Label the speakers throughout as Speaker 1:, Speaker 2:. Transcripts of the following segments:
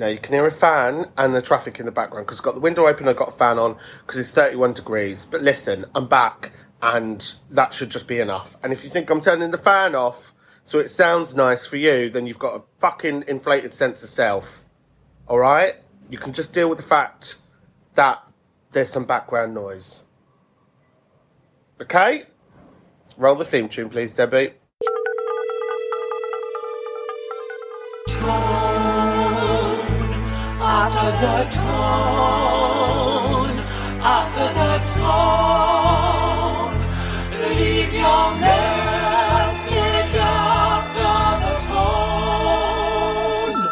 Speaker 1: Now you can hear a fan and the traffic in the background because I've got the window open. I've got a fan on because it's 31 degrees. But listen, I'm back, and that should just be enough. And if you think I'm turning the fan off so it sounds nice for you, then you've got a fucking inflated sense of self. All right? You can just deal with the fact that there's some background noise. Okay? Roll the theme tune, please, Debbie.
Speaker 2: After the tone, after the tone, leave your message after the tone.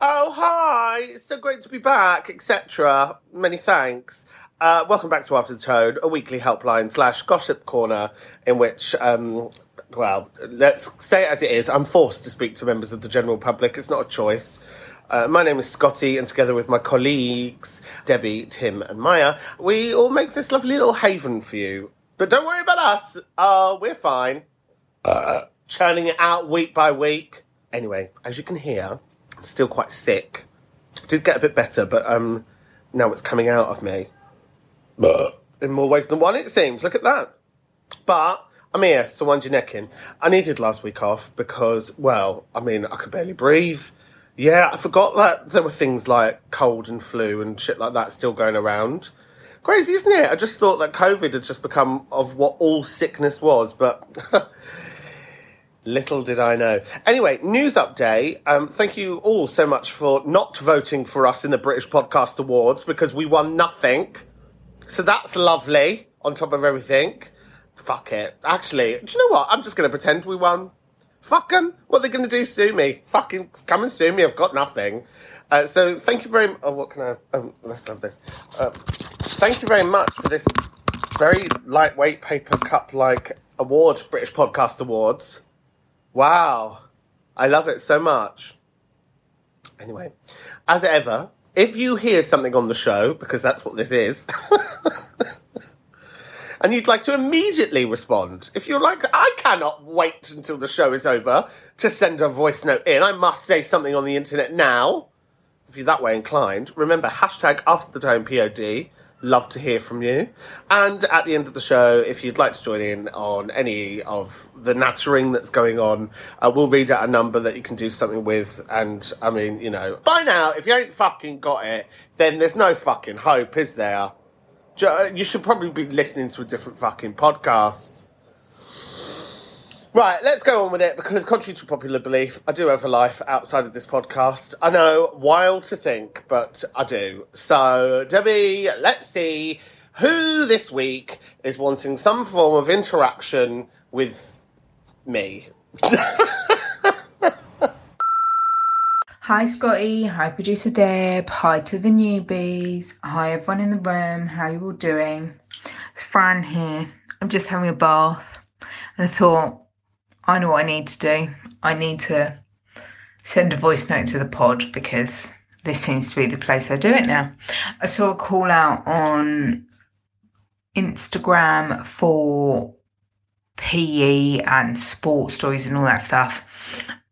Speaker 1: Oh, hi! It's so great to be back, etc. Many thanks. Uh, welcome back to After the Tone, a weekly helpline slash gossip corner in which, um, well, let's say it as it is. I'm forced to speak to members of the general public. It's not a choice. Uh, my name is Scotty, and together with my colleagues, Debbie, Tim, and Maya, we all make this lovely little haven for you. But don't worry about us. Uh, we're fine. Uh, churning it out week by week. Anyway, as you can hear, I'm still quite sick. I did get a bit better, but um, now it's coming out of me. In more ways than one, it seems. Look at that. But I'm here, so wind your neck in. I needed last week off because, well, I mean, I could barely breathe. Yeah, I forgot that there were things like cold and flu and shit like that still going around. Crazy, isn't it? I just thought that COVID had just become of what all sickness was, but little did I know. Anyway, news update. Um, thank you all so much for not voting for us in the British Podcast Awards because we won nothing. So that's lovely on top of everything. Fuck it. Actually, do you know what? I'm just going to pretend we won. Fuck 'em. What are they going to do? Sue me? Fucking come and sue me. I've got nothing. Uh, so thank you very much. Oh, what can I? Um, let's have this. Uh, thank you very much for this very lightweight paper cup like award, British Podcast Awards. Wow. I love it so much. Anyway, as ever, if you hear something on the show, because that's what this is, and you'd like to immediately respond, if you're like, I cannot wait until the show is over to send a voice note in, I must say something on the internet now. If you're that way inclined, remember hashtag after the tone POD. Love to hear from you. And at the end of the show, if you'd like to join in on any of the nattering that's going on, uh, we'll read out a number that you can do something with. And I mean, you know, by now, if you ain't fucking got it, then there's no fucking hope, is there? You should probably be listening to a different fucking podcast. Right, let's go on with it because, contrary to popular belief, I do have a life outside of this podcast. I know, wild to think, but I do. So, Debbie, let's see who this week is wanting some form of interaction with me.
Speaker 3: Hi, Scotty. Hi, producer Deb. Hi to the newbies. Hi, everyone in the room. How you all doing? It's Fran here. I'm just having a bath, and I thought, I know what I need to do. I need to send a voice note to the pod because this seems to be the place I do it now. I saw a call out on Instagram for PE and sports stories and all that stuff.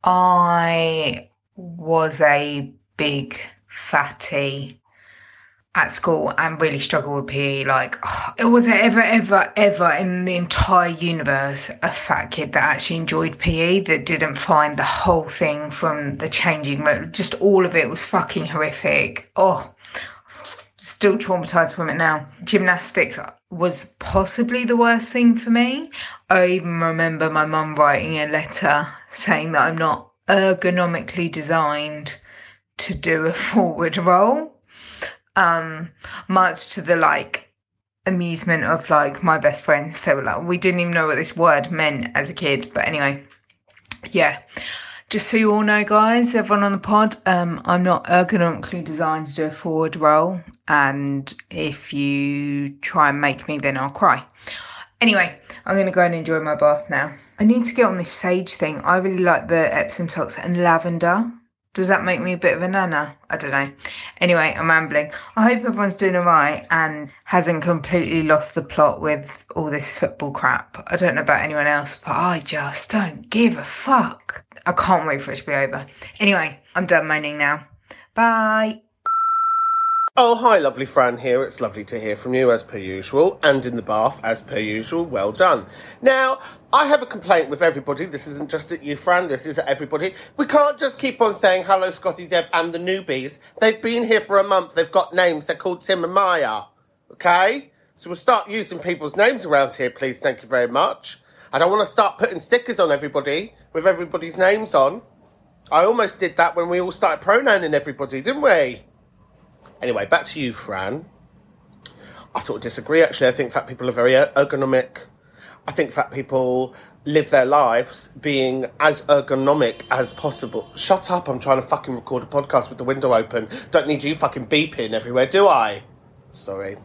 Speaker 3: I was a big fatty at school and really struggled with PE. Like, it was ever, ever, ever in the entire universe a fat kid that actually enjoyed PE that didn't find the whole thing from the changing room. Just all of it was fucking horrific. Oh, still traumatized from it now. Gymnastics was possibly the worst thing for me. I even remember my mum writing a letter saying that I'm not ergonomically designed to do a forward roll. Um much to the like amusement of like my best friends. They were like we didn't even know what this word meant as a kid. But anyway yeah. Just so you all know guys everyone on the pod um i'm not ergonomically designed to do a forward roll. And if you try and make me then i'll cry Anyway, I'm going to go and enjoy my bath now. I need to get on this sage thing. I really like the Epsom salts and lavender. Does that make me a bit of a nana? I don't know. Anyway, I'm rambling. I hope everyone's doing alright and hasn't completely lost the plot with all this football crap. I don't know about anyone else, but I just don't give a fuck. I can't wait for it to be over. Anyway, I'm done moaning now. Bye.
Speaker 1: Oh, hi, lovely Fran here. It's lovely to hear from you as per usual, and in the bath as per usual. Well done. Now, I have a complaint with everybody. This isn't just at you, Fran. This is at everybody. We can't just keep on saying hello, Scotty, Deb, and the newbies. They've been here for a month. They've got names. They're called Tim and Maya. Okay? So we'll start using people's names around here, please. Thank you very much. I don't want to start putting stickers on everybody with everybody's names on. I almost did that when we all started pronouncing everybody, didn't we? Anyway, back to you, Fran. I sort of disagree, actually. I think fat people are very er- ergonomic. I think fat people live their lives being as ergonomic as possible. Shut up, I'm trying to fucking record a podcast with the window open. Don't need you fucking beeping everywhere, do I? Sorry.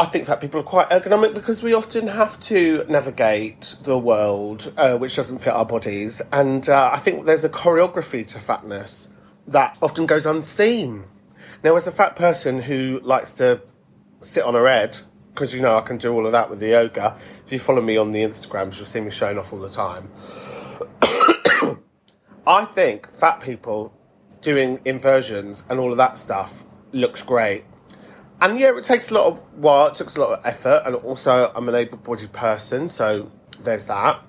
Speaker 1: I think fat people are quite ergonomic because we often have to navigate the world uh, which doesn't fit our bodies. And uh, I think there's a choreography to fatness that often goes unseen. Now, as a fat person who likes to sit on her head, because you know I can do all of that with the yoga, if you follow me on the Instagrams, you'll see me showing off all the time. I think fat people doing inversions and all of that stuff looks great. And yeah, it takes a lot of while, it takes a lot of effort, and also I'm an able bodied person, so there's that.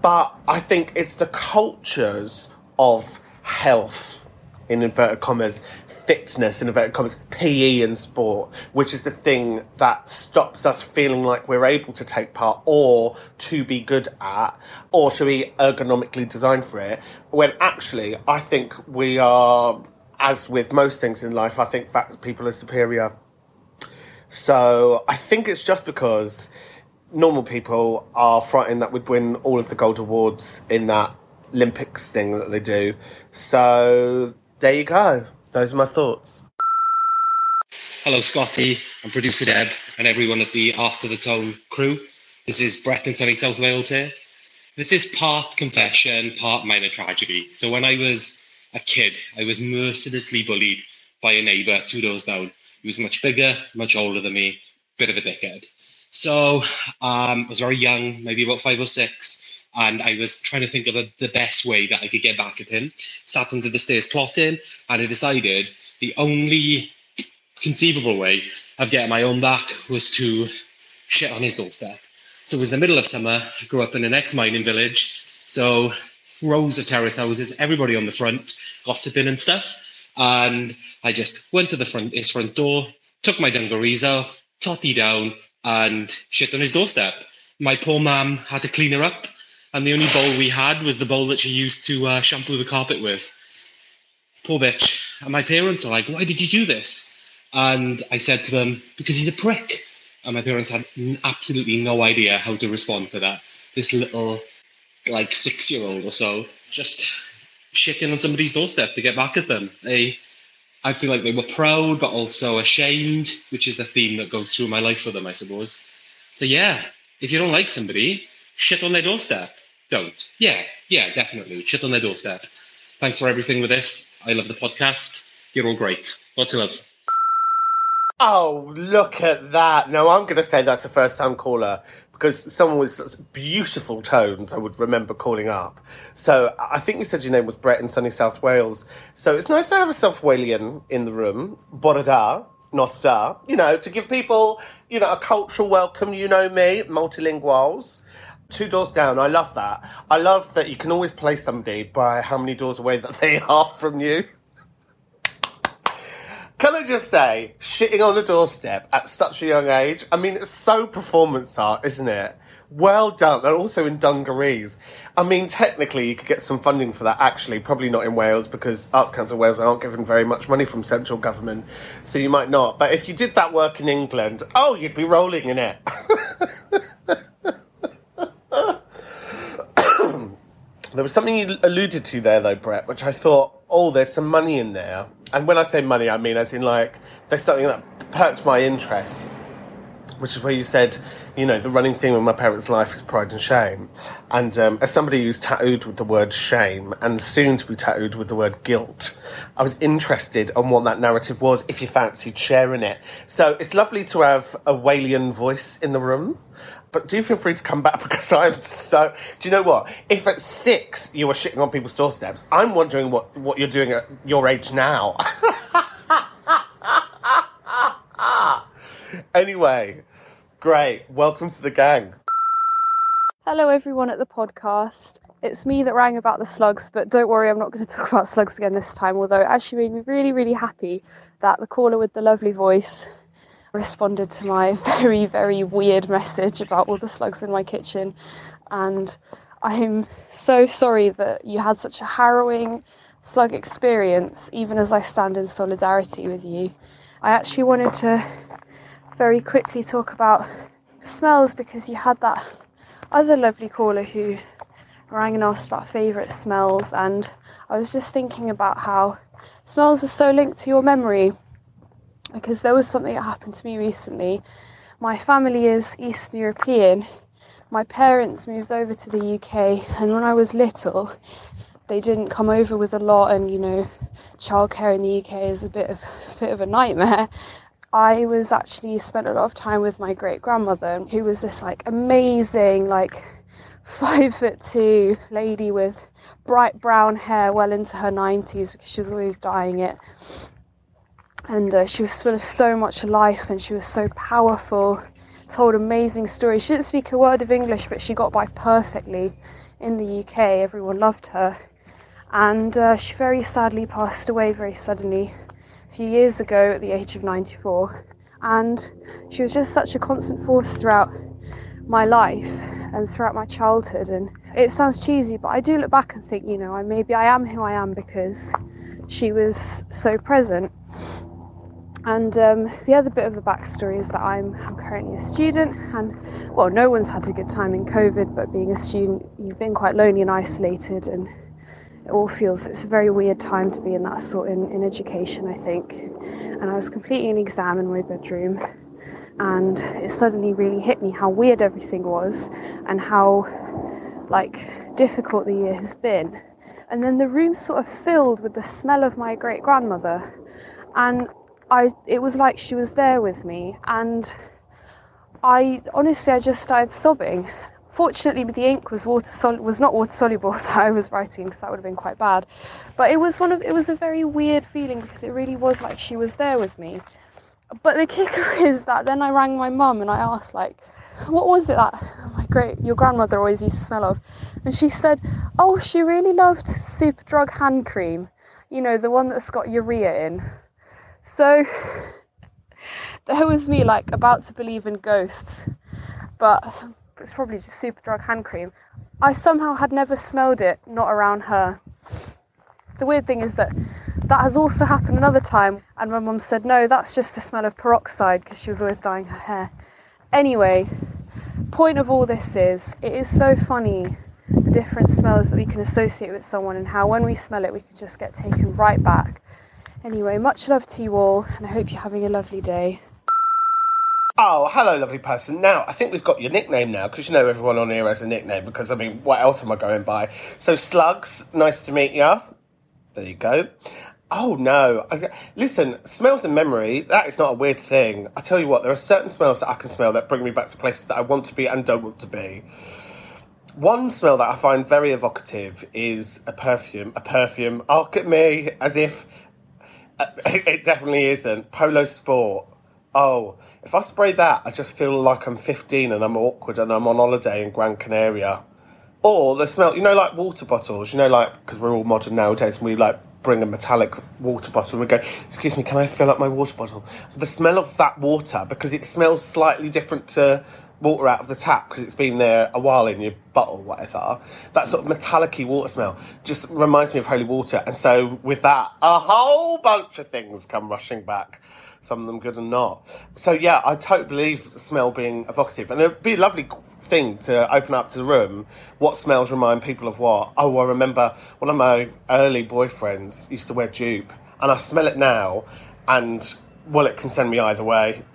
Speaker 1: But I think it's the cultures of health, in inverted commas, fitness, in inverted commas, PE and sport, which is the thing that stops us feeling like we're able to take part or to be good at or to be ergonomically designed for it. When actually, I think we are, as with most things in life, I think fat people are superior. So I think it's just because normal people are frightened that we'd win all of the gold awards in that Olympics thing that they do. So there you go. Those are my thoughts.
Speaker 4: Hello, Scotty and producer Deb and everyone at the After the Tone crew. This is Brett in sunny South Wales here. This is part confession, part minor tragedy. So when I was a kid, I was mercilessly bullied by a neighbour two doors down. He was much bigger, much older than me, bit of a dickhead. So um, I was very young, maybe about five or six, and I was trying to think of a, the best way that I could get back at him. Sat under the stairs plotting, and I decided the only conceivable way of getting my own back was to shit on his doorstep. So it was the middle of summer. I grew up in an ex-mining village, so rows of terrace houses, everybody on the front, gossiping and stuff. And I just went to the front his front door, took my dungarees off, totty down, and shit on his doorstep. My poor mum had to clean her up, and the only bowl we had was the bowl that she used to uh, shampoo the carpet with. Poor bitch. And my parents are like, "Why did you do this?" And I said to them, "Because he's a prick." And my parents had absolutely no idea how to respond to that. This little, like six-year-old or so, just shitting on somebody's doorstep to get back at them. They, I feel like they were proud, but also ashamed, which is the theme that goes through my life for them, I suppose. So yeah, if you don't like somebody, shit on their doorstep. Don't. Yeah, Yeah, definitely. Shit on their doorstep. Thanks for everything with this. I love the podcast. You're all great. Lots of love.
Speaker 1: Oh, look at that. No, I'm going to say that's a first time caller because someone with such beautiful tones I would remember calling up. So I think you said your name was Brett in sunny South Wales. So it's nice to have a South Walian in the room. Borada, Nosta, you know, to give people, you know, a cultural welcome, you know me, multilinguals. Two doors down, I love that. I love that you can always play somebody by how many doors away that they are from you. Can I just say, shitting on the doorstep at such a young age? I mean, it's so performance art, isn't it? Well done, and also in dungarees. I mean, technically, you could get some funding for that. Actually, probably not in Wales because Arts Council Wales aren't given very much money from central government, so you might not. But if you did that work in England, oh, you'd be rolling in it. There was something you alluded to there, though, Brett, which I thought, oh, there's some money in there. And when I say money, I mean as in like there's something that perked my interest, which is where you said, you know, the running theme of my parents' life is pride and shame. And um, as somebody who's tattooed with the word shame and soon to be tattooed with the word guilt, I was interested on what that narrative was if you fancied sharing it. So it's lovely to have a Walian voice in the room. But do feel free to come back because I'm so. Do you know what? If at six you were shitting on people's doorsteps, I'm wondering what, what you're doing at your age now. anyway, great. Welcome to the gang.
Speaker 5: Hello, everyone at the podcast. It's me that rang about the slugs, but don't worry, I'm not going to talk about slugs again this time. Although it actually made me really, really happy that the caller with the lovely voice responded to my very, very weird message about all the slugs in my kitchen. And I'm so sorry that you had such a harrowing slug experience, even as I stand in solidarity with you. I actually wanted to very quickly talk about smells because you had that other lovely caller who rang and asked about favourite smells, and I was just thinking about how smells are so linked to your memory because there was something that happened to me recently. My family is Eastern European. My parents moved over to the UK, and when I was little, they didn't come over with a lot, and you know, childcare in the UK is a bit of a bit of a nightmare. I was actually spent a lot of time with my great grandmother, who was this like amazing, like five foot two lady with bright brown hair well into her 90s because she was always dyeing it and uh, she was full of so much life and she was so powerful told amazing stories. She didn't speak a word of english but she got by perfectly in the uk everyone loved her. And uh, she very sadly passed away very suddenly a few years ago at the age of 94 and she was just such a constant force throughout my life and throughout my childhood. And it sounds cheesy but i do look back and think you know I, maybe i am who i am because she was so present and um, the other bit of the backstory is that I'm, I'm, currently a student, and well, no one's had a good time in COVID, but being a student, you've been quite lonely and isolated, and it all feels it's a very weird time to be in that sort in, in education, I think. And I was completing an exam in my bedroom, and it suddenly really hit me how weird everything was, and how like difficult the year has been. And then the room sort of filled with the smell of my great grandmother, and I it was like she was there with me and I honestly I just started sobbing. Fortunately, the ink was water sol- was not water soluble that I was writing because that would have been quite bad. But it was one of it was a very weird feeling because it really was like she was there with me. But the kicker is that then I rang my mum and I asked like, what was it that my great your grandmother always used to smell of? And she said, oh, she really loved Superdrug hand cream. You know, the one that's got urea in. So there was me like about to believe in ghosts, but it's probably just Superdrug hand cream. I somehow had never smelled it, not around her. The weird thing is that that has also happened another time, and my mum said, No, that's just the smell of peroxide because she was always dyeing her hair. Anyway, point of all this is it is so funny the different smells that we can associate with someone and how when we smell it we can just get taken right back Anyway, much love to you all, and I hope you're having a lovely day.
Speaker 1: Oh, hello, lovely person. Now, I think we've got your nickname now because you know everyone on here has a nickname. Because I mean, what else am I going by? So, Slugs, nice to meet you. There you go. Oh no! I- Listen, smells and memory, that is not a weird thing. I tell you what, there are certain smells that I can smell that bring me back to places that I want to be and don't want to be. One smell that I find very evocative is a perfume. A perfume. Oh, look at me, as if it definitely isn't. Polo Sport. Oh, if I spray that, I just feel like I'm 15 and I'm awkward and I'm on holiday in Gran Canaria. Or the smell, you know, like water bottles, you know, like, because we're all modern nowadays and we like bring a metallic water bottle and we go, Excuse me, can I fill up my water bottle? The smell of that water, because it smells slightly different to water out of the tap because it's been there a while in your bottle, whatever. That sort of metallic water smell just reminds me of holy water. And so, with that, a whole bunch of things come rushing back some of them good and not. So yeah, I totally believe the smell being evocative, and it'd be a lovely thing to open up to the room. What smells remind people of what? Oh, I remember one of my early boyfriends used to wear Joop, and I smell it now, and well, it can send me either way.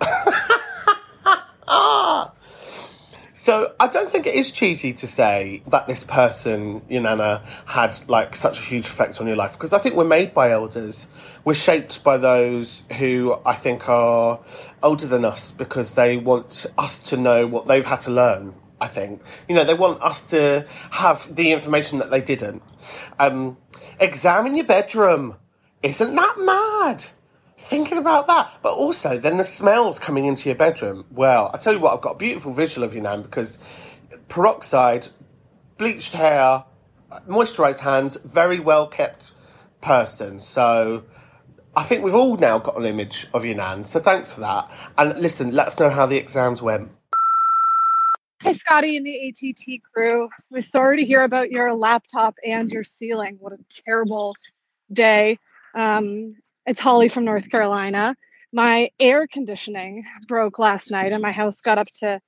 Speaker 1: So I don't think it is cheesy to say that this person, your nana, had like such a huge effect on your life because I think we're made by elders. We're shaped by those who I think are older than us because they want us to know what they've had to learn. I think you know they want us to have the information that they didn't. Um, examine your bedroom. Isn't that mad? Thinking about that. But also, then the smells coming into your bedroom. Well, I tell you what, I've got a beautiful visual of you now because peroxide, bleached hair, moisturised hands, very well kept person. So I think we've all now got an image of you, Nan. So thanks for that. And listen, let us know how the exams went.
Speaker 6: Hey, Scotty and the ATT crew. We're sorry to hear about your laptop and your ceiling. What a terrible day. Um, it's Holly from North Carolina. My air conditioning broke last night and my house got up to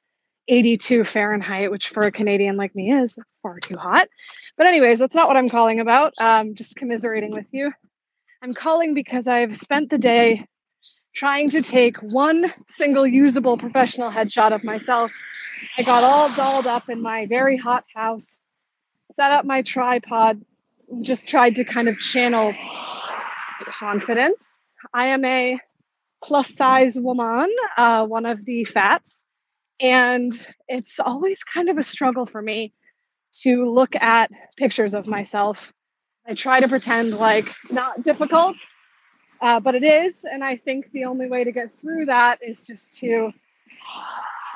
Speaker 6: 82 Fahrenheit, which for a Canadian like me is far too hot. But, anyways, that's not what I'm calling about. Um, just commiserating with you. I'm calling because I've spent the day trying to take one single usable professional headshot of myself. I got all dolled up in my very hot house, set up my tripod, just tried to kind of channel confidence. I am a plus size woman, uh, one of the fats, and it's always kind of a struggle for me to look at pictures of myself. I try to pretend like not difficult, uh, but it is, and I think the only way to get through that is just to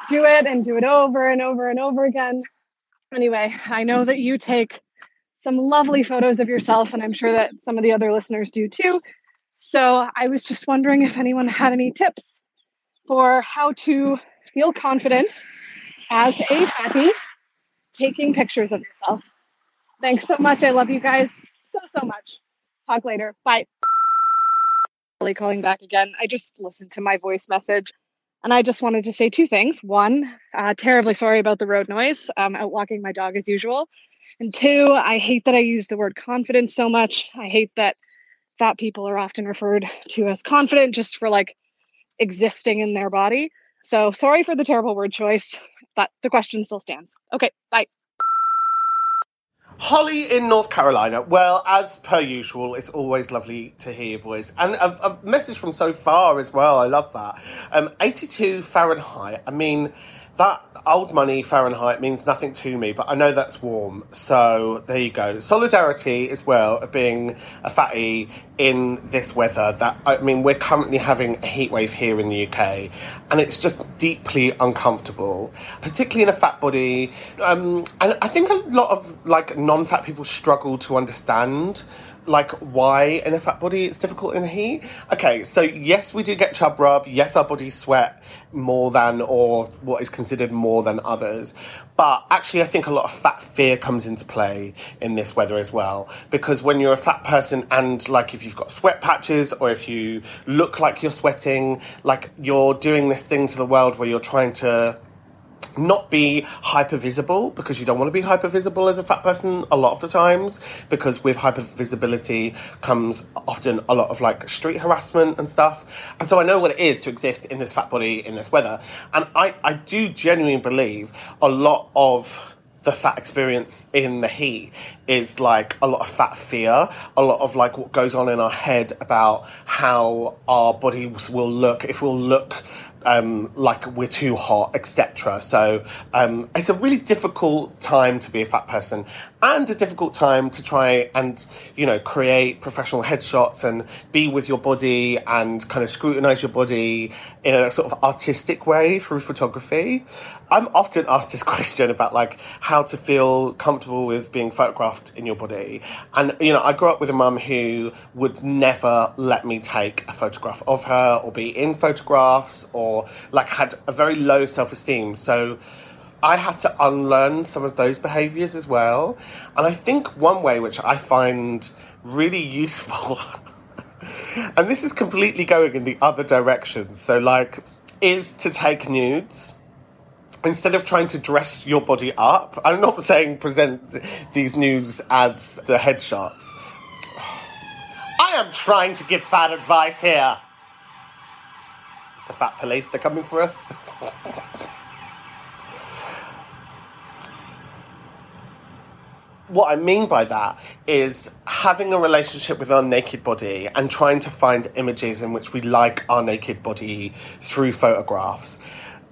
Speaker 6: do it and do it over and over and over again. Anyway, I know that you take some lovely photos of yourself, and I'm sure that some of the other listeners do too. So I was just wondering if anyone had any tips for how to feel confident as a fatty taking pictures of yourself. Thanks so much. I love you guys so, so much. Talk later. Bye. Calling back again. I just listened to my voice message and I just wanted to say two things. One, uh, terribly sorry about the road noise. I'm out walking my dog as usual. And two, I hate that I use the word confidence so much. I hate that fat people are often referred to as confident just for like existing in their body. So sorry for the terrible word choice, but the question still stands. Okay, bye.
Speaker 1: Holly in North Carolina. Well, as per usual, it's always lovely to hear your voice. And a, a message from so far as well. I love that. Um, 82 Fahrenheit. I mean, that old money Fahrenheit means nothing to me, but I know that's warm. So there you go. Solidarity as well of being a fatty in this weather. That I mean, we're currently having a heat wave here in the UK, and it's just deeply uncomfortable, particularly in a fat body. Um, and I think a lot of like non-fat people struggle to understand like why in a fat body it's difficult in the heat. Okay, so yes, we do get chub rub. Yes, our bodies sweat more than or what is considered more than others. But actually, I think a lot of fat fear comes into play in this weather as well. Because when you're a fat person and like if you've got sweat patches or if you look like you're sweating, like you're doing this thing to the world where you're trying to not be hyper visible because you don't want to be hyper visible as a fat person a lot of the times because with hyper visibility comes often a lot of like street harassment and stuff. And so i know what it is to exist in this fat body in this weather. And i i do genuinely believe a lot of the fat experience in the heat is like a lot of fat fear, a lot of like what goes on in our head about how our bodies will look, if we'll look um, like we're too hot, etc. So um, it's a really difficult time to be a fat person, and a difficult time to try and you know create professional headshots and be with your body and kind of scrutinize your body in a sort of artistic way through photography. I'm often asked this question about like how to feel comfortable with being photographed in your body, and you know I grew up with a mum who would never let me take a photograph of her or be in photographs or like had a very low self esteem. So I had to unlearn some of those behaviors as well. And I think one way which I find really useful, and this is completely going in the other direction, so like, is to take nudes. Instead of trying to dress your body up, I'm not saying present these nudes as the headshots. I am trying to give fat advice here. It's the fat police, they're coming for us. what I mean by that is having a relationship with our naked body and trying to find images in which we like our naked body through photographs.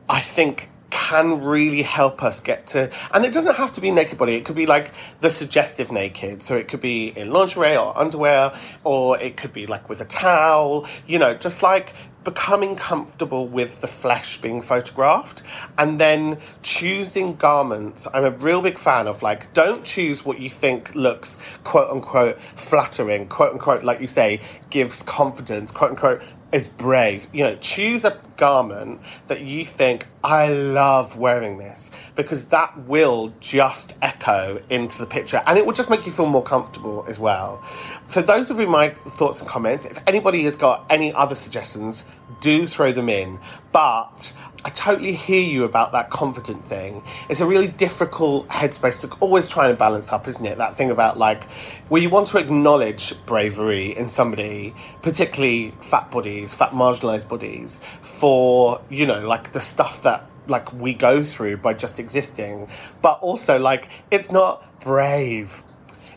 Speaker 1: I think can really help us get to and it doesn't have to be naked body it could be like the suggestive naked so it could be in lingerie or underwear or it could be like with a towel you know just like becoming comfortable with the flesh being photographed and then choosing garments. I'm a real big fan of like, don't choose what you think looks quote unquote flattering, quote unquote, like you say, gives confidence, quote unquote, is brave. You know, choose a garment that you think, I love wearing this, because that will just echo into the picture and it will just make you feel more comfortable as well. So, those would be my thoughts and comments. If anybody has got any other suggestions, do throw them in. But I totally hear you about that confident thing. It's a really difficult headspace to always try and balance up, isn't it? That thing about like, where you want to acknowledge bravery in somebody, particularly fat bodies, fat marginalized bodies, for, you know, like the stuff that like we go through by just existing. But also, like, it's not brave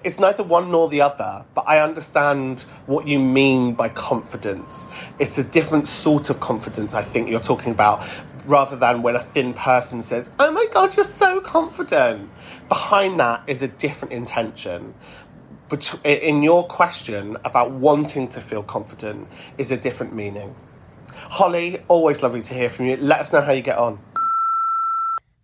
Speaker 1: it's neither one nor the other, but I understand what you mean by confidence. It's a different sort of confidence, I think you're talking about, rather than when a thin person says, Oh my god, you're so confident. Behind that is a different intention. But in your question about wanting to feel confident is a different meaning. Holly, always lovely to hear from you. Let us know how you get on.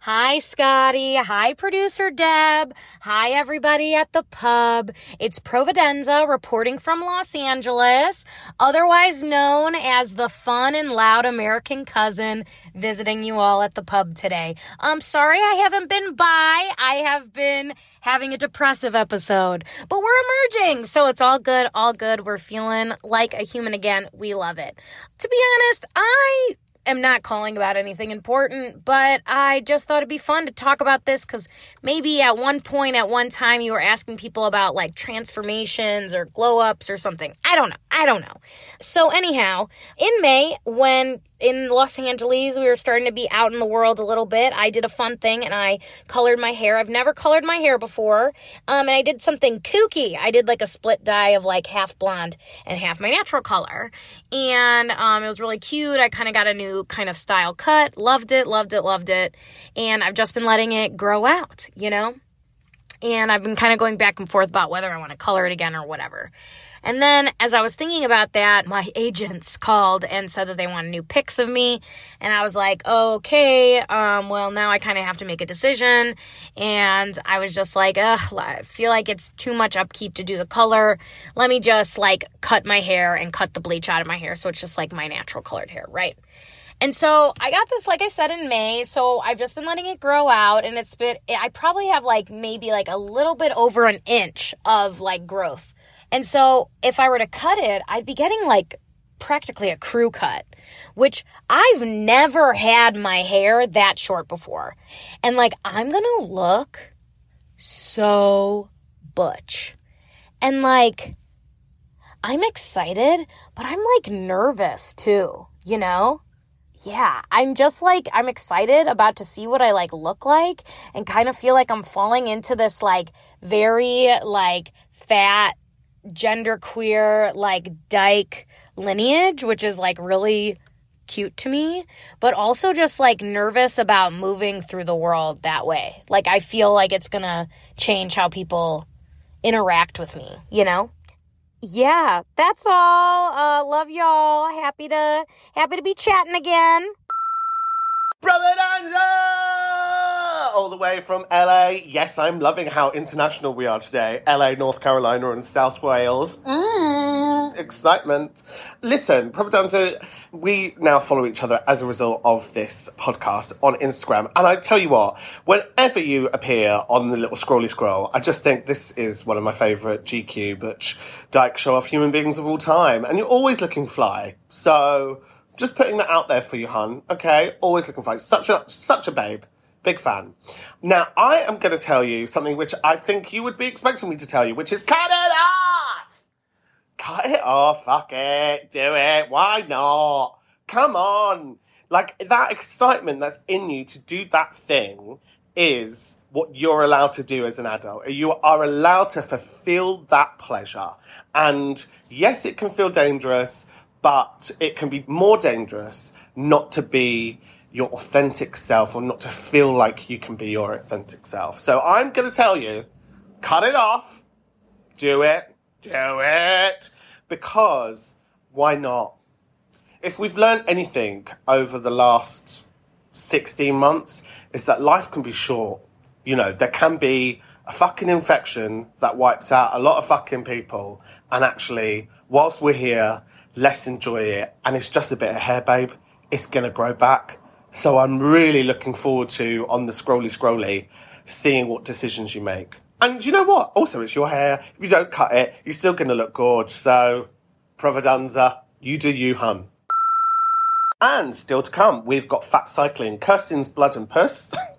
Speaker 7: Hi, Scotty. Hi, producer Deb. Hi, everybody at the pub. It's Providenza reporting from Los Angeles, otherwise known as the fun and loud American cousin, visiting you all at the pub today. I'm sorry I haven't been by. I have been having a depressive episode, but we're emerging, so it's all good, all good. We're feeling like a human again. We love it. To be honest, I am not calling about anything important, but I just thought it'd be fun to talk about this because maybe at one point, at one time, you were asking people about like transformations or glow ups or something. I don't know. I don't know. So, anyhow, in May, when in Los Angeles, we were starting to be out in the world a little bit. I did a fun thing and I colored my hair. I've never colored my hair before. Um, and I did something kooky. I did like a split dye of like half blonde and half my natural color. And um, it was really cute. I kind of got a new kind of style cut. Loved it, loved it, loved it. And I've just been letting it grow out, you know? And I've been kind of going back and forth about whether I want to color it again or whatever. And then as I was thinking about that, my agents called and said that they wanted new pics of me. And I was like, okay, um, well, now I kind of have to make a decision. And I was just like, ugh, I feel like it's too much upkeep to do the color. Let me just like cut my hair and cut the bleach out of my hair. So it's just like my natural colored hair, right? And so I got this, like I said, in May. So I've just been letting it grow out, and it's been, I probably have like maybe like a little bit over an inch of like growth. And so if I were to cut it, I'd be getting like practically a crew cut, which I've never had my hair that short before. And like, I'm gonna look so butch. And like, I'm excited, but I'm like nervous too, you know? Yeah, I'm just like, I'm excited about to see what I like look like and kind of feel like I'm falling into this like very like fat, genderqueer, like dyke lineage, which is like really cute to me, but also just like nervous about moving through the world that way. Like, I feel like it's gonna change how people interact with me, you know? Yeah, that's all. Uh, love y'all. Happy to happy to be chatting again.
Speaker 1: Providenza! All the way from LA. Yes, I'm loving how international we are today. LA, North Carolina, and South Wales. Mm, excitement. Listen, Providenza, we now follow each other as a result of this podcast on Instagram. And I tell you what, whenever you appear on the little scrolly scroll, I just think this is one of my favourite GQ Butch Dyke show off human beings of all time. And you're always looking fly. So just putting that out there for you, hun. Okay, always looking for such a such a babe. Big fan. Now I am going to tell you something which I think you would be expecting me to tell you, which is cut it off. Cut it off. Fuck it. Do it. Why not? Come on. Like that excitement that's in you to do that thing is what you're allowed to do as an adult. You are allowed to fulfill that pleasure. And yes, it can feel dangerous but it can be more dangerous not to be your authentic self or not to feel like you can be your authentic self. So I'm going to tell you cut it off, do it, do it, because why not? If we've learned anything over the last 16 months, is that life can be short. You know, there can be a fucking infection that wipes out a lot of fucking people, and actually, whilst we're here, let's enjoy it. And it's just a bit of hair, babe. It's going to grow back. So I'm really looking forward to, on the scrolly scrolly, seeing what decisions you make. And you know what? Also, it's your hair. If you don't cut it, you're still going to look gorgeous. So, Providenza, you do you, hun. And still to come, we've got Fat Cycling, Kirsten's Blood and Puss.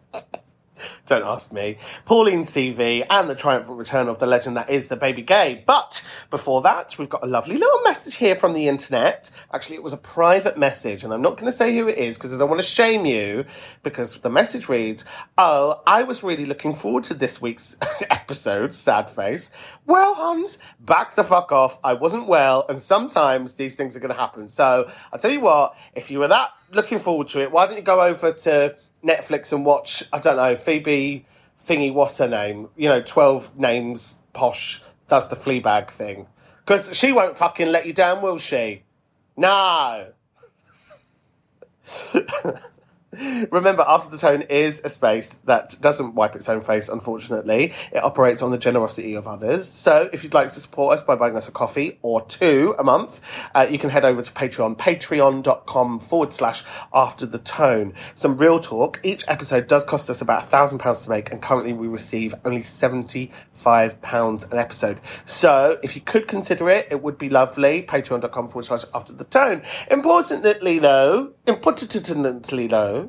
Speaker 1: Don't ask me. Pauline CV and the triumphant return of the legend that is the baby gay. But before that, we've got a lovely little message here from the internet. Actually, it was a private message, and I'm not going to say who it is because I don't want to shame you. Because the message reads, "Oh, I was really looking forward to this week's episode. Sad face. Well, Hans, back the fuck off. I wasn't well, and sometimes these things are going to happen. So I'll tell you what. If you were that looking forward to it, why don't you go over to Netflix and watch, I don't know, Phoebe thingy, what's her name? You know, 12 names posh does the Fleabag thing. Because she won't fucking let you down, will she? No. Remember, After the Tone is a space that doesn't wipe its own face, unfortunately. It operates on the generosity of others. So, if you'd like to support us by buying us a coffee or two a month, uh, you can head over to Patreon, patreon.com forward slash After the Tone. Some real talk. Each episode does cost us about a thousand pounds to make, and currently we receive only 75 pounds an episode. So, if you could consider it, it would be lovely. Patreon.com forward slash After the Tone. Importantly, though, importantly, though,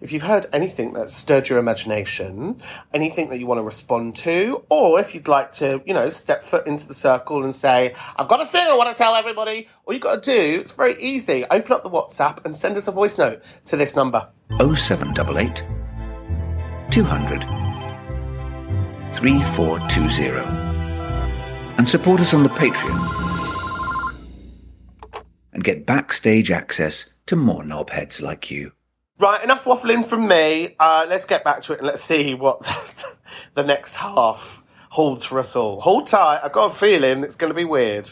Speaker 1: if you've heard anything that stirred your imagination, anything that you want to respond to, or if you'd like to, you know, step foot into the circle and say, I've got a thing I want to tell everybody, all you've got to do, it's very easy. Open up the WhatsApp and send us a voice note to this number.
Speaker 8: 0788 200 3420 and support us on the Patreon and get backstage access to more knobheads like you.
Speaker 1: Right, enough waffling from me. Uh, let's get back to it and let's see what the next half holds for us all. Hold tight. I've got a feeling it's going to be weird.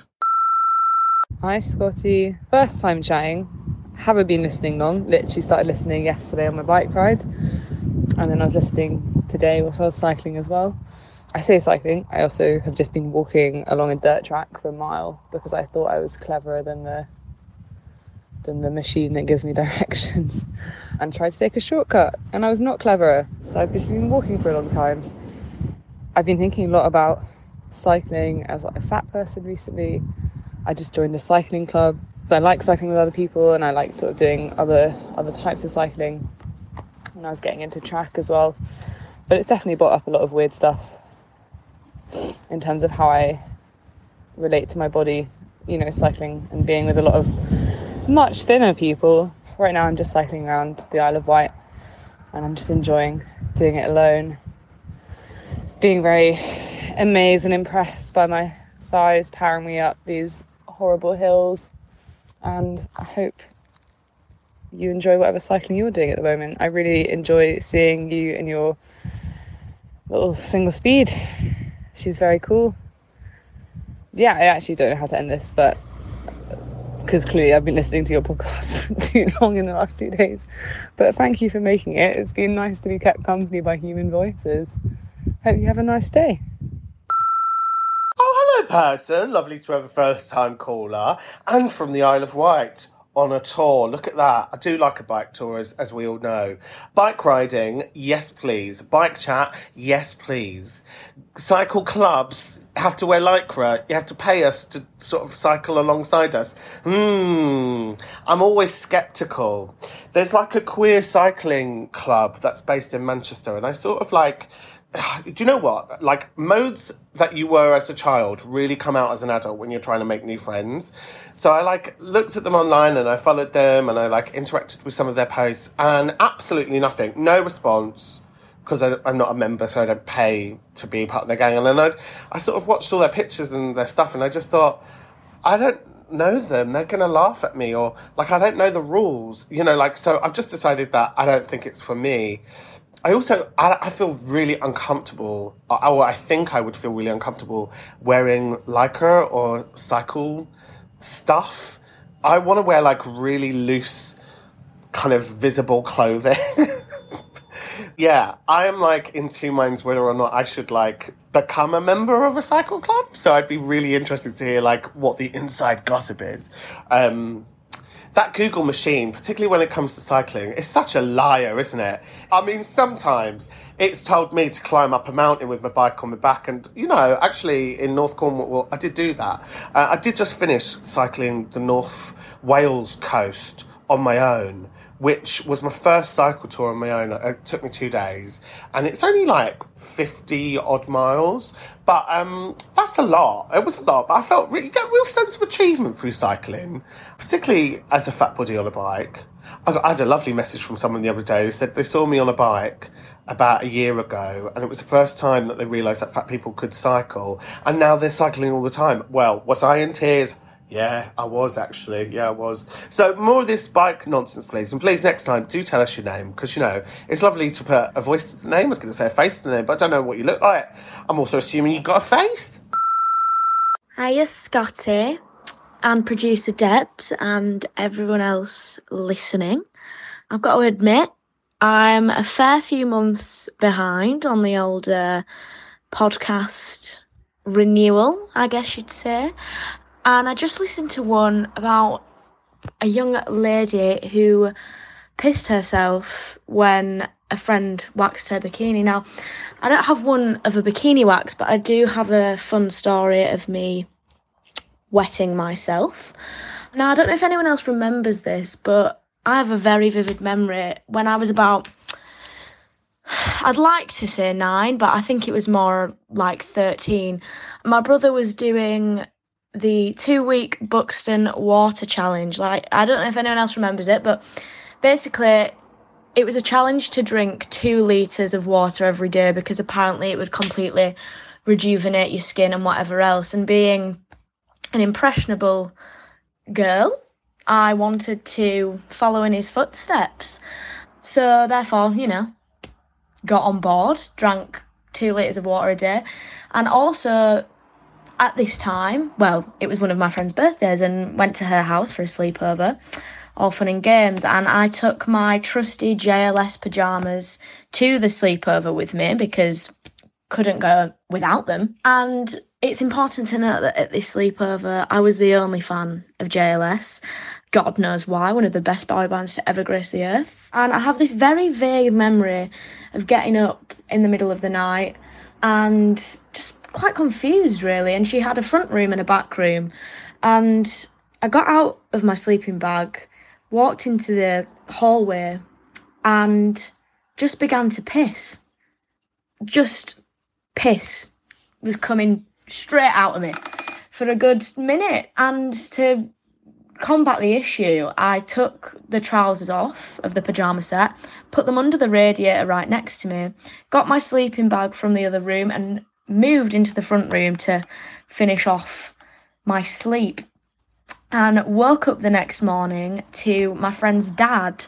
Speaker 9: Hi, Scotty. First time chatting. Haven't been listening long. Literally started listening yesterday on my bike ride. And then I was listening today whilst I was cycling as well. I say cycling, I also have just been walking along a dirt track for a mile because I thought I was cleverer than the than the machine that gives me directions and tried to take a shortcut and I was not cleverer. So I've just been walking for a long time. I've been thinking a lot about cycling as like a fat person recently. I just joined a cycling club So I like cycling with other people and I like sort of doing other other types of cycling And I was getting into track as well. But it's definitely brought up a lot of weird stuff in terms of how I relate to my body, you know, cycling and being with a lot of much thinner people. Right now I'm just cycling around the Isle of Wight and I'm just enjoying doing it alone. Being very amazed and impressed by my thighs powering me up these horrible hills. And I hope you enjoy whatever cycling you're doing at the moment. I really enjoy seeing you in your little single speed. She's very cool. Yeah, I actually don't know how to end this, but because clearly I've been listening to your podcast too long in the last two days. But thank you for making it. It's been nice to be kept company by human voices. Hope you have a nice day.
Speaker 1: Oh, hello, person. Lovely to have a first time caller. And from the Isle of Wight on a tour. Look at that. I do like a bike tour, as, as we all know. Bike riding, yes, please. Bike chat, yes, please. Cycle clubs have to wear lycra. You have to pay us to sort of cycle alongside us. Hmm. I'm always skeptical. There's like a queer cycling club that's based in Manchester, and I sort of like do you know what? Like modes that you were as a child really come out as an adult when you're trying to make new friends. So I like looked at them online and I followed them and I like interacted with some of their posts and absolutely nothing, no response because I'm not a member, so I don't pay to be part of their gang. And then I, I sort of watched all their pictures and their stuff, and I just thought, I don't know them. They're going to laugh at me, or like I don't know the rules, you know. Like so, I've just decided that I don't think it's for me. I also I, I feel really uncomfortable, or, or I think I would feel really uncomfortable wearing lycra or cycle stuff. I want to wear like really loose, kind of visible clothing. yeah, I am like in two minds whether or not I should like become a member of a cycle club. So I'd be really interested to hear like what the inside gossip is. Um, that Google machine, particularly when it comes to cycling, is such a liar, isn't it? I mean, sometimes it's told me to climb up a mountain with my bike on my back, and you know, actually in North Cornwall, I did do that. Uh, I did just finish cycling the North Wales coast on my own which was my first cycle tour on my own. It took me two days, and it's only like fifty odd miles, but um, that's a lot. It was a lot, but I felt really, you get a real sense of achievement through cycling, particularly as a fat body on a bike. I, got, I had a lovely message from someone the other day who said they saw me on a bike about a year ago, and it was the first time that they realised that fat people could cycle, and now they're cycling all the time. Well, was I in tears? Yeah, I was actually. Yeah, I was. So more of this bike nonsense, please. And please, next time, do tell us your name because you know it's lovely to put a voice to the name. I was going to say a face to the name, but I don't know what you look like. I'm also assuming you've got a face.
Speaker 10: Hiya, Scotty, and producer Debs, and everyone else listening. I've got to admit, I'm a fair few months behind on the older podcast renewal, I guess you'd say. And I just listened to one about a young lady who pissed herself when a friend waxed her bikini. Now, I don't have one of a bikini wax, but I do have a fun story of me wetting myself. Now, I don't know if anyone else remembers this, but I have a very vivid memory when I was about. I'd like to say nine, but I think it was more like 13. My brother was doing the two week Buxton Water Challenge. Like, I don't know if anyone else remembers it, but basically, it was a challenge to drink two litres of water every day because apparently it would completely rejuvenate your skin and whatever else. And being an impressionable girl, I wanted to follow in his footsteps. So, therefore, you know, got on board, drank two litres of water a day, and also at this time, well, it was one of my friend's birthdays and went to her house for a sleepover, all fun and games. And I took my trusty JLS pajamas to the sleepover with me because couldn't go without them. And it's important to note that at this sleepover, I was the only fan of JLS. God knows why, one of the best boy bands to ever grace the earth. And I have this very vague memory of getting up in the middle of the night and just quite confused really and she had a front room and a back room and I got out of my sleeping bag, walked into the hallway, and just began to piss. Just piss was coming straight out of me for a good minute. And to combat the issue, I took the trousers off of the pyjama set, put them under the radiator right next to me, got my sleeping bag from the other room, and moved into the front room to finish off my sleep. And woke up the next morning to my friend's dad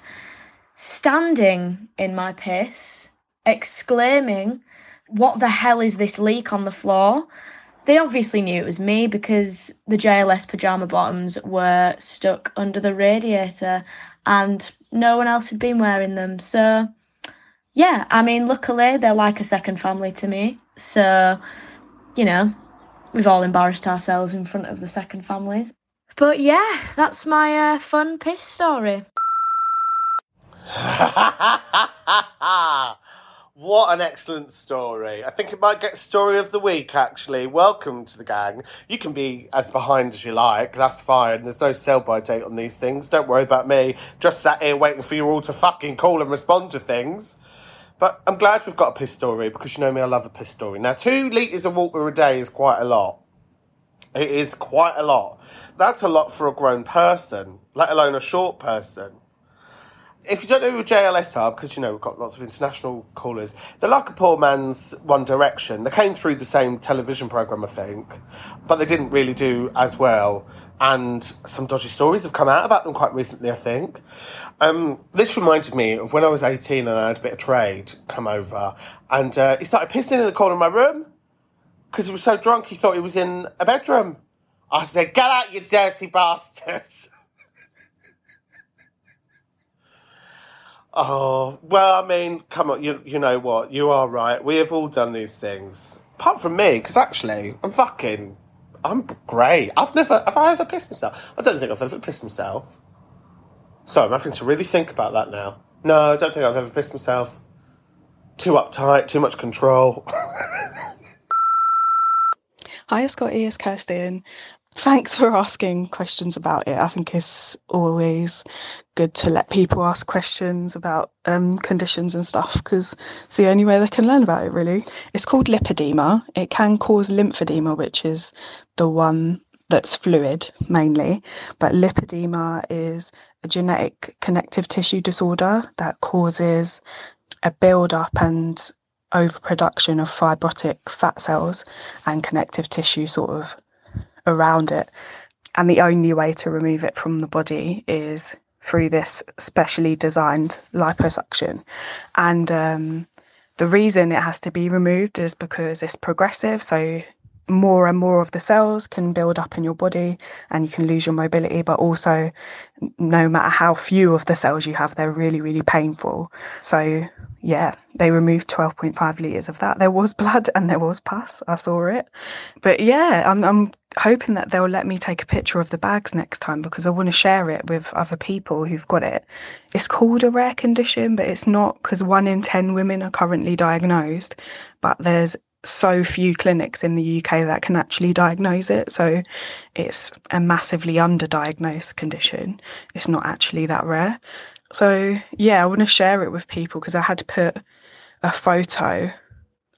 Speaker 10: standing in my piss, exclaiming, What the hell is this leak on the floor? They obviously knew it was me because the JLS pyjama bottoms were stuck under the radiator and no one else had been wearing them. So, yeah, I mean, luckily they're like a second family to me. So, you know, we've all embarrassed ourselves in front of the second families. But yeah, that's my uh, fun piss story.
Speaker 1: what an excellent story. I think it might get story of the week, actually. Welcome to the gang. You can be as behind as you like, that's fine. There's no sell by date on these things. Don't worry about me. Just sat here waiting for you all to fucking call and respond to things. But I'm glad we've got a piss story because you know me, I love a piss story. Now, two litres of water a day is quite a lot. It is quite a lot. That's a lot for a grown person, let alone a short person if you don't know who JLS are, because you know we've got lots of international callers, they're like a poor man's One Direction. They came through the same television program, I think, but they didn't really do as well. And some dodgy stories have come out about them quite recently, I think. Um, this reminded me of when I was 18 and I had a bit of trade come over, and uh, he started pissing in the corner of my room because he was so drunk he thought he was in a bedroom. I said, "Get out, you dirty bastard!" Oh, well, I mean, come on, you, you know what? You are right. We have all done these things. Apart from me, because actually, I'm fucking. I'm great. I've never. Have I ever pissed myself? I don't think I've ever pissed myself. Sorry, I'm having to really think about that now. No, I don't think I've ever pissed myself. Too uptight, too much control.
Speaker 11: Hi, Scotty, it's Kirsten. Thanks for asking questions about it. I think it's always good to let people ask questions about um, conditions and stuff because it's the only way they can learn about it, really. It's called lipedema. It can cause lymphedema, which is the one that's fluid mainly, but lipedema is a genetic connective tissue disorder that causes a build up and overproduction of fibrotic fat cells and connective tissue sort of around it. And the only way to remove it from the body is through this specially designed liposuction. And um, the reason it has to be removed is because it's progressive. So more and more of the cells can build up in your body and you can lose your mobility but also no matter how few of the cells you have they're really really painful. So yeah they removed 12.5 liters of that. There was blood and there was pus. I saw it. But yeah i'm, I'm hoping that they'll let me take a picture of the bags next time because i want to share it with other people who've got it. It's called a rare condition but it's not because one in 10 women are currently diagnosed but there's so few clinics in the UK that can actually diagnose it. So it's a massively underdiagnosed condition. It's not actually that rare. So yeah, I want to share it with people because I had to put a photo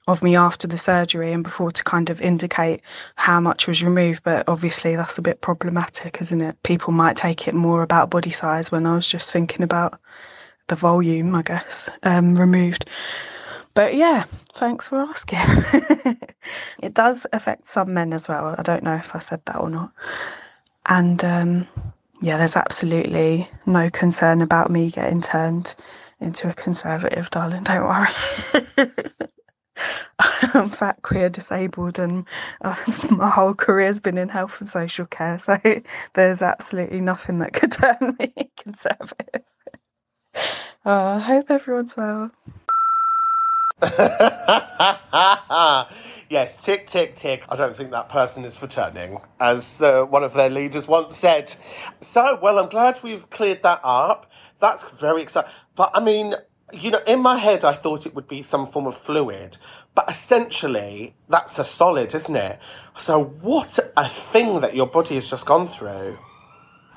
Speaker 11: of me after the surgery and before to kind of indicate how much was removed. But obviously, that's a bit problematic, isn't it? People might take it more about body size when I was just thinking about the volume, I guess, um, removed. But yeah, thanks for asking. it does affect some men as well. I don't know if I said that or not. And um, yeah, there's absolutely no concern about me getting turned into a conservative, darling. Don't worry. I'm fat, queer, disabled, and uh, my whole career's been in health and social care. So there's absolutely nothing that could turn me conservative. Uh, I hope everyone's well.
Speaker 1: yes, tick, tick, tick. I don't think that person is for turning, as uh, one of their leaders once said. So, well, I'm glad we've cleared that up. That's very exciting. But I mean, you know, in my head, I thought it would be some form of fluid, but essentially, that's a solid, isn't it? So, what a thing that your body has just gone through.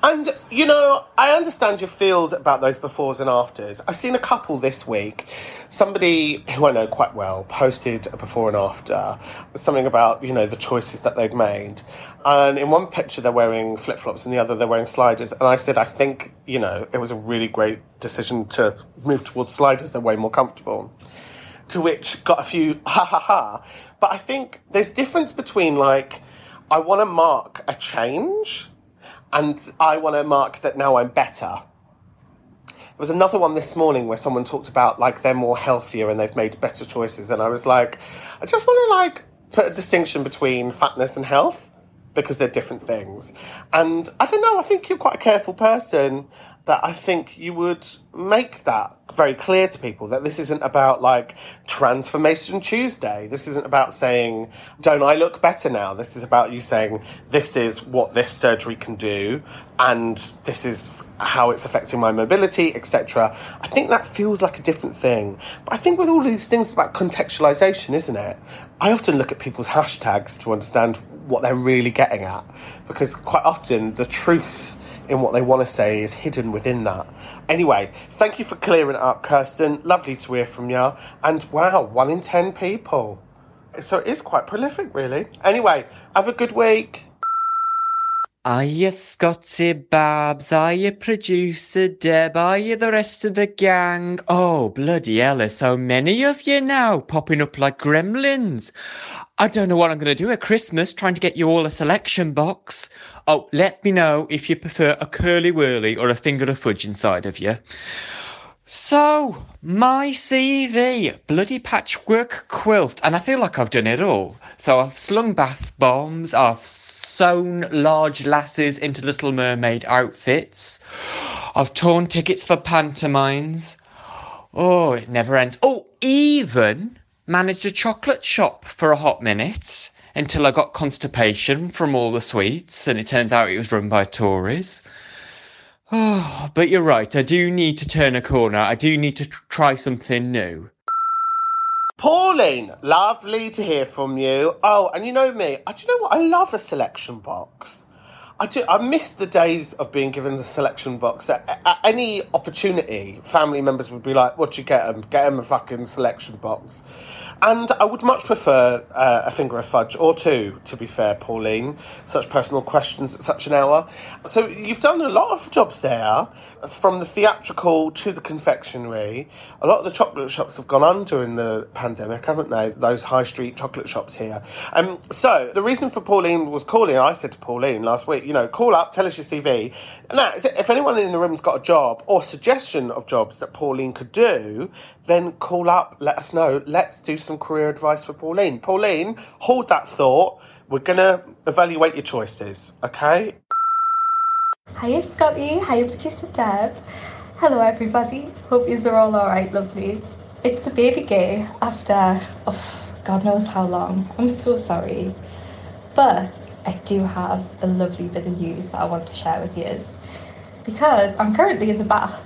Speaker 1: And, you know, I understand your feels about those befores and afters. I've seen a couple this week. Somebody who I know quite well posted a before and after, something about, you know, the choices that they've made. And in one picture, they're wearing flip flops, and the other, they're wearing sliders. And I said, I think, you know, it was a really great decision to move towards sliders. They're way more comfortable. To which got a few ha ha ha. But I think there's difference between, like, I want to mark a change and I want to mark that now I'm better. There was another one this morning where someone talked about like they're more healthier and they've made better choices, and I was like, I just want to like put a distinction between fatness and health because they're different things. And I don't know, I think you're quite a careful person that I think you would make that very clear to people that this isn't about like Transformation Tuesday. This isn't about saying, don't I look better now? This is about you saying, this is what this surgery can do, and this is how it's affecting my mobility, etc. I think that feels like a different thing. But I think with all these things about contextualization, isn't it? I often look at people's hashtags to understand what they're really getting at because quite often the truth in what they want to say is hidden within that. Anyway, thank you for clearing it up, Kirsten. Lovely to hear from you. And wow, one in ten people. So it is quite prolific, really. Anyway, have a good week.
Speaker 12: Are you Scotty Babs? Are you producer Deb? Are you the rest of the gang? Oh, bloody hell, there's so many of you now popping up like gremlins. I don't know what I'm going to do at Christmas, trying to get you all a selection box. Oh, let me know if you prefer a Curly Wurly or a finger of fudge inside of you. So, my CV, bloody patchwork quilt, and I feel like I've done it all. So I've slung bath bombs, I've sewn large lasses into Little Mermaid outfits, I've torn tickets for pantomimes. Oh, it never ends. Oh, even managed a chocolate shop for a hot minute until I got constipation from all the sweets, and it turns out it was run by Tories. Oh, but you're right, I do need to turn a corner. I do need to tr- try something new.
Speaker 1: Pauline, lovely to hear from you. Oh, and you know me, I, do you know what? I love a selection box. I do. I miss the days of being given the selection box. At, at any opportunity, family members would be like, "What you get them? Get them a fucking selection box." And I would much prefer uh, a finger of fudge or two, to be fair, Pauline. Such personal questions at such an hour. So you've done a lot of jobs there, from the theatrical to the confectionery. A lot of the chocolate shops have gone under in the pandemic, haven't they? Those high street chocolate shops here. Um, so the reason for Pauline was calling, I said to Pauline last week, you know, call up, tell us your CV. Now, if anyone in the room's got a job or suggestion of jobs that Pauline could do, then call up, let us know. Let's do some career advice for Pauline. Pauline, hold that thought. We're going to evaluate your choices, okay?
Speaker 13: Hiya Scotty, hiya producer Deb. Hello everybody, hope yous are all alright lovelies. It's a baby gay after, oh, God knows how long. I'm so sorry. But I do have a lovely bit of news that I want to share with yous. Because I'm currently in the bath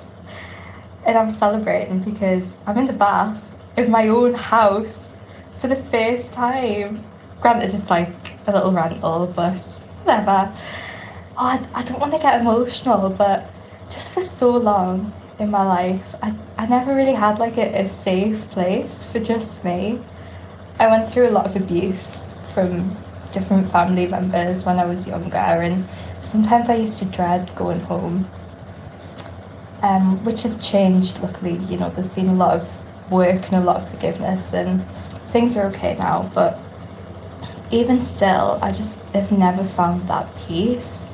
Speaker 13: and I'm celebrating because I'm in the bath in my own house for the first time. Granted, it's like a little rental, but whatever. Oh, I, I don't want to get emotional, but just for so long in my life, I, I never really had like a, a safe place for just me. I went through a lot of abuse from different family members when I was younger, and sometimes I used to dread going home um, which has changed. Luckily, you know, there's been a lot of work and a lot of forgiveness, and things are okay now. But even still, I just have never found that peace.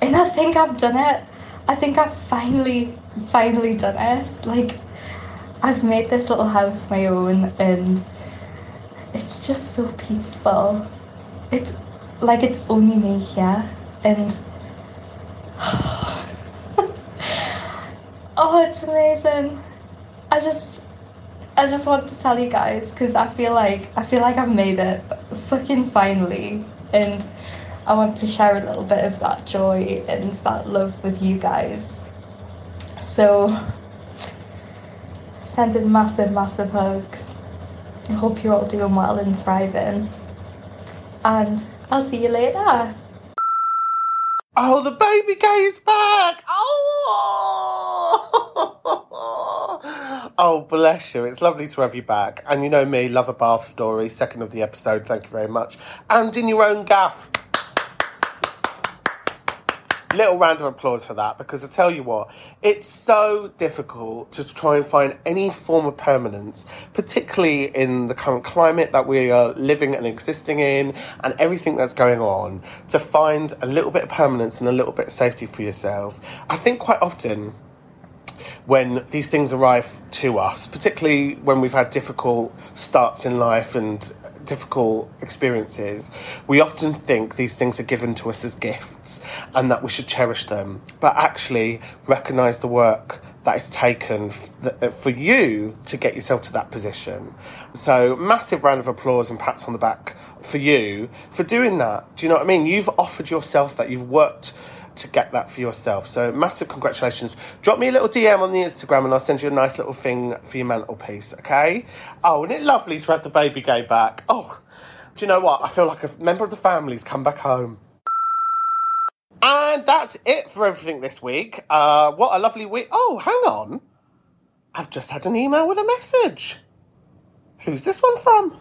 Speaker 13: And I think I've done it. I think I've finally, finally done it. Like, I've made this little house my own, and it's just so peaceful. It's like it's only me here, and Oh, it's amazing. I just I just want to tell you guys because I feel like I feel like I've made it fucking finally and I want to share a little bit of that joy and that love with you guys. So sending massive, massive hugs. I hope you're all doing well and thriving. And I'll see you later.
Speaker 1: Oh, the baby gay is back! Oh! oh, bless you. It's lovely to have you back. And you know me, love a bath story, second of the episode, thank you very much. And in your own gaff. Little round of applause for that because I tell you what, it's so difficult to try and find any form of permanence, particularly in the current climate that we are living and existing in and everything that's going on, to find a little bit of permanence and a little bit of safety for yourself. I think quite often when these things arrive to us, particularly when we've had difficult starts in life and difficult experiences, we often think these things are given to us as gifts and that we should cherish them, but actually recognize the work that is taken f- uh, for you to get yourself to that position. So, massive round of applause and pats on the back for you for doing that. Do you know what I mean? You've offered yourself that, you've worked to get that for yourself. So massive congratulations. Drop me a little DM on the Instagram and I'll send you a nice little thing for your mantelpiece, okay? Oh, isn't it lovely to have the baby gay back? Oh, do you know what? I feel like a member of the family's come back home. And that's it for everything this week. Uh, what a lovely week. Oh, hang on. I've just had an email with a message. Who's this one from?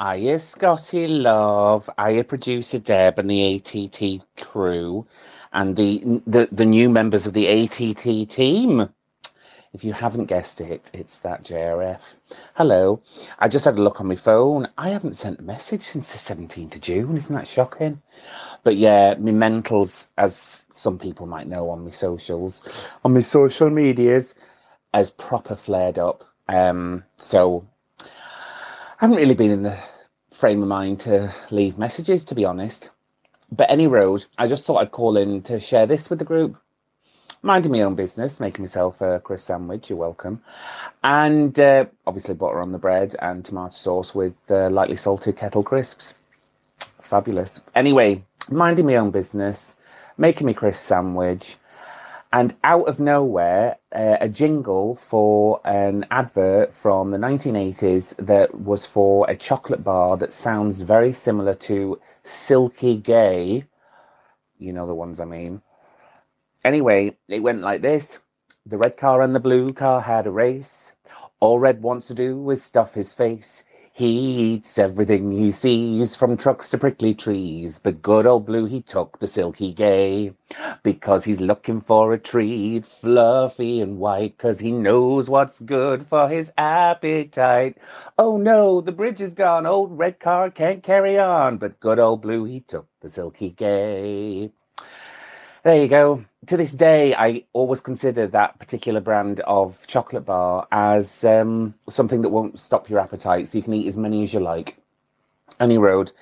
Speaker 14: Hiya, Scotty Love. Hiya, producer Deb and the ATT crew, and the, the the new members of the ATT team. If you haven't guessed it, it's that JRF. Hello. I just had a look on my phone. I haven't sent a message since the 17th of June. Isn't that shocking? But yeah, my mentals, as some people might know on my socials, on my social medias, has proper flared up. Um, so haven't really been in the frame of mind to leave messages, to be honest. But any road, I just thought I'd call in to share this with the group. Minding my own business, making myself a crisp sandwich, you're welcome. And uh, obviously butter on the bread and tomato sauce with uh, lightly salted kettle crisps. Fabulous. Anyway, minding my own business, making me crisp sandwich, and out of nowhere, uh, a jingle for an advert from the 1980s that was for a chocolate bar that sounds very similar to Silky Gay. You know the ones I mean. Anyway, it went like this The red car and the blue car had a race. All Red wants to do is stuff his face. He eats everything he sees, from trucks to prickly trees. But good old Blue, he took the silky gay, because he's looking for a treat, fluffy and white, cause he knows what's good for his appetite. Oh no, the bridge is gone, old red car can't carry on, but good old Blue, he took the silky gay. There you go. To this day, I always consider that particular brand of chocolate bar as um, something that won't stop your appetite, so you can eat as many as you like. Any road.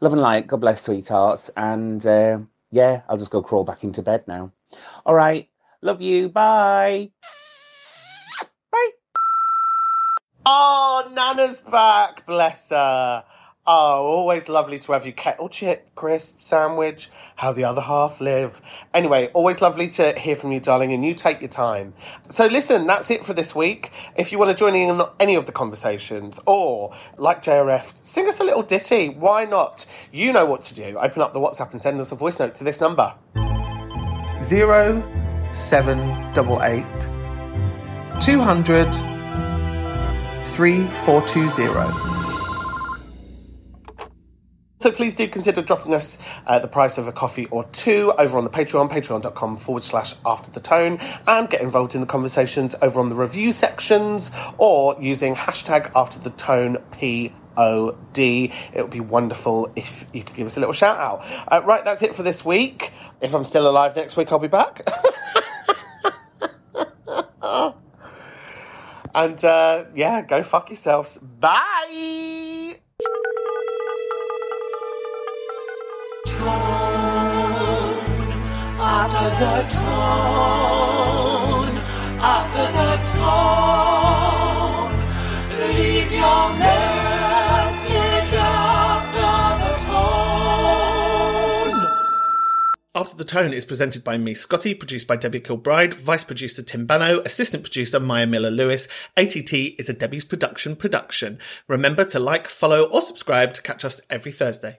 Speaker 14: Love and light. God bless, sweethearts. And uh, yeah, I'll just go crawl back into bed now. All right. Love you. Bye. Bye.
Speaker 1: Oh, Nana's back, bless her. Oh, always lovely to have you. Kettle oh, chip, crisp, sandwich, how the other half live. Anyway, always lovely to hear from you, darling, and you take your time. So, listen, that's it for this week. If you want to join in on any of the conversations, or like JRF, sing us a little ditty, why not? You know what to do. Open up the WhatsApp and send us a voice note to this number zero seven double eight two hundred three four two zero. So please do consider dropping us uh, the price of a coffee or two over on the Patreon, patreon.com forward slash after the tone, and get involved in the conversations over on the review sections or using hashtag after the tone POD. It would be wonderful if you could give us a little shout out. Uh, right, that's it for this week. If I'm still alive next week, I'll be back. and uh, yeah, go fuck yourselves. Bye.
Speaker 2: After the tone, after the tone. Leave your message after the tone.
Speaker 1: After the Tone is presented by me, Scotty, produced by Debbie Kilbride, vice producer Tim Bano, assistant producer Maya Miller Lewis. ATT is a Debbie's production production. Remember to like, follow, or subscribe to catch us every Thursday.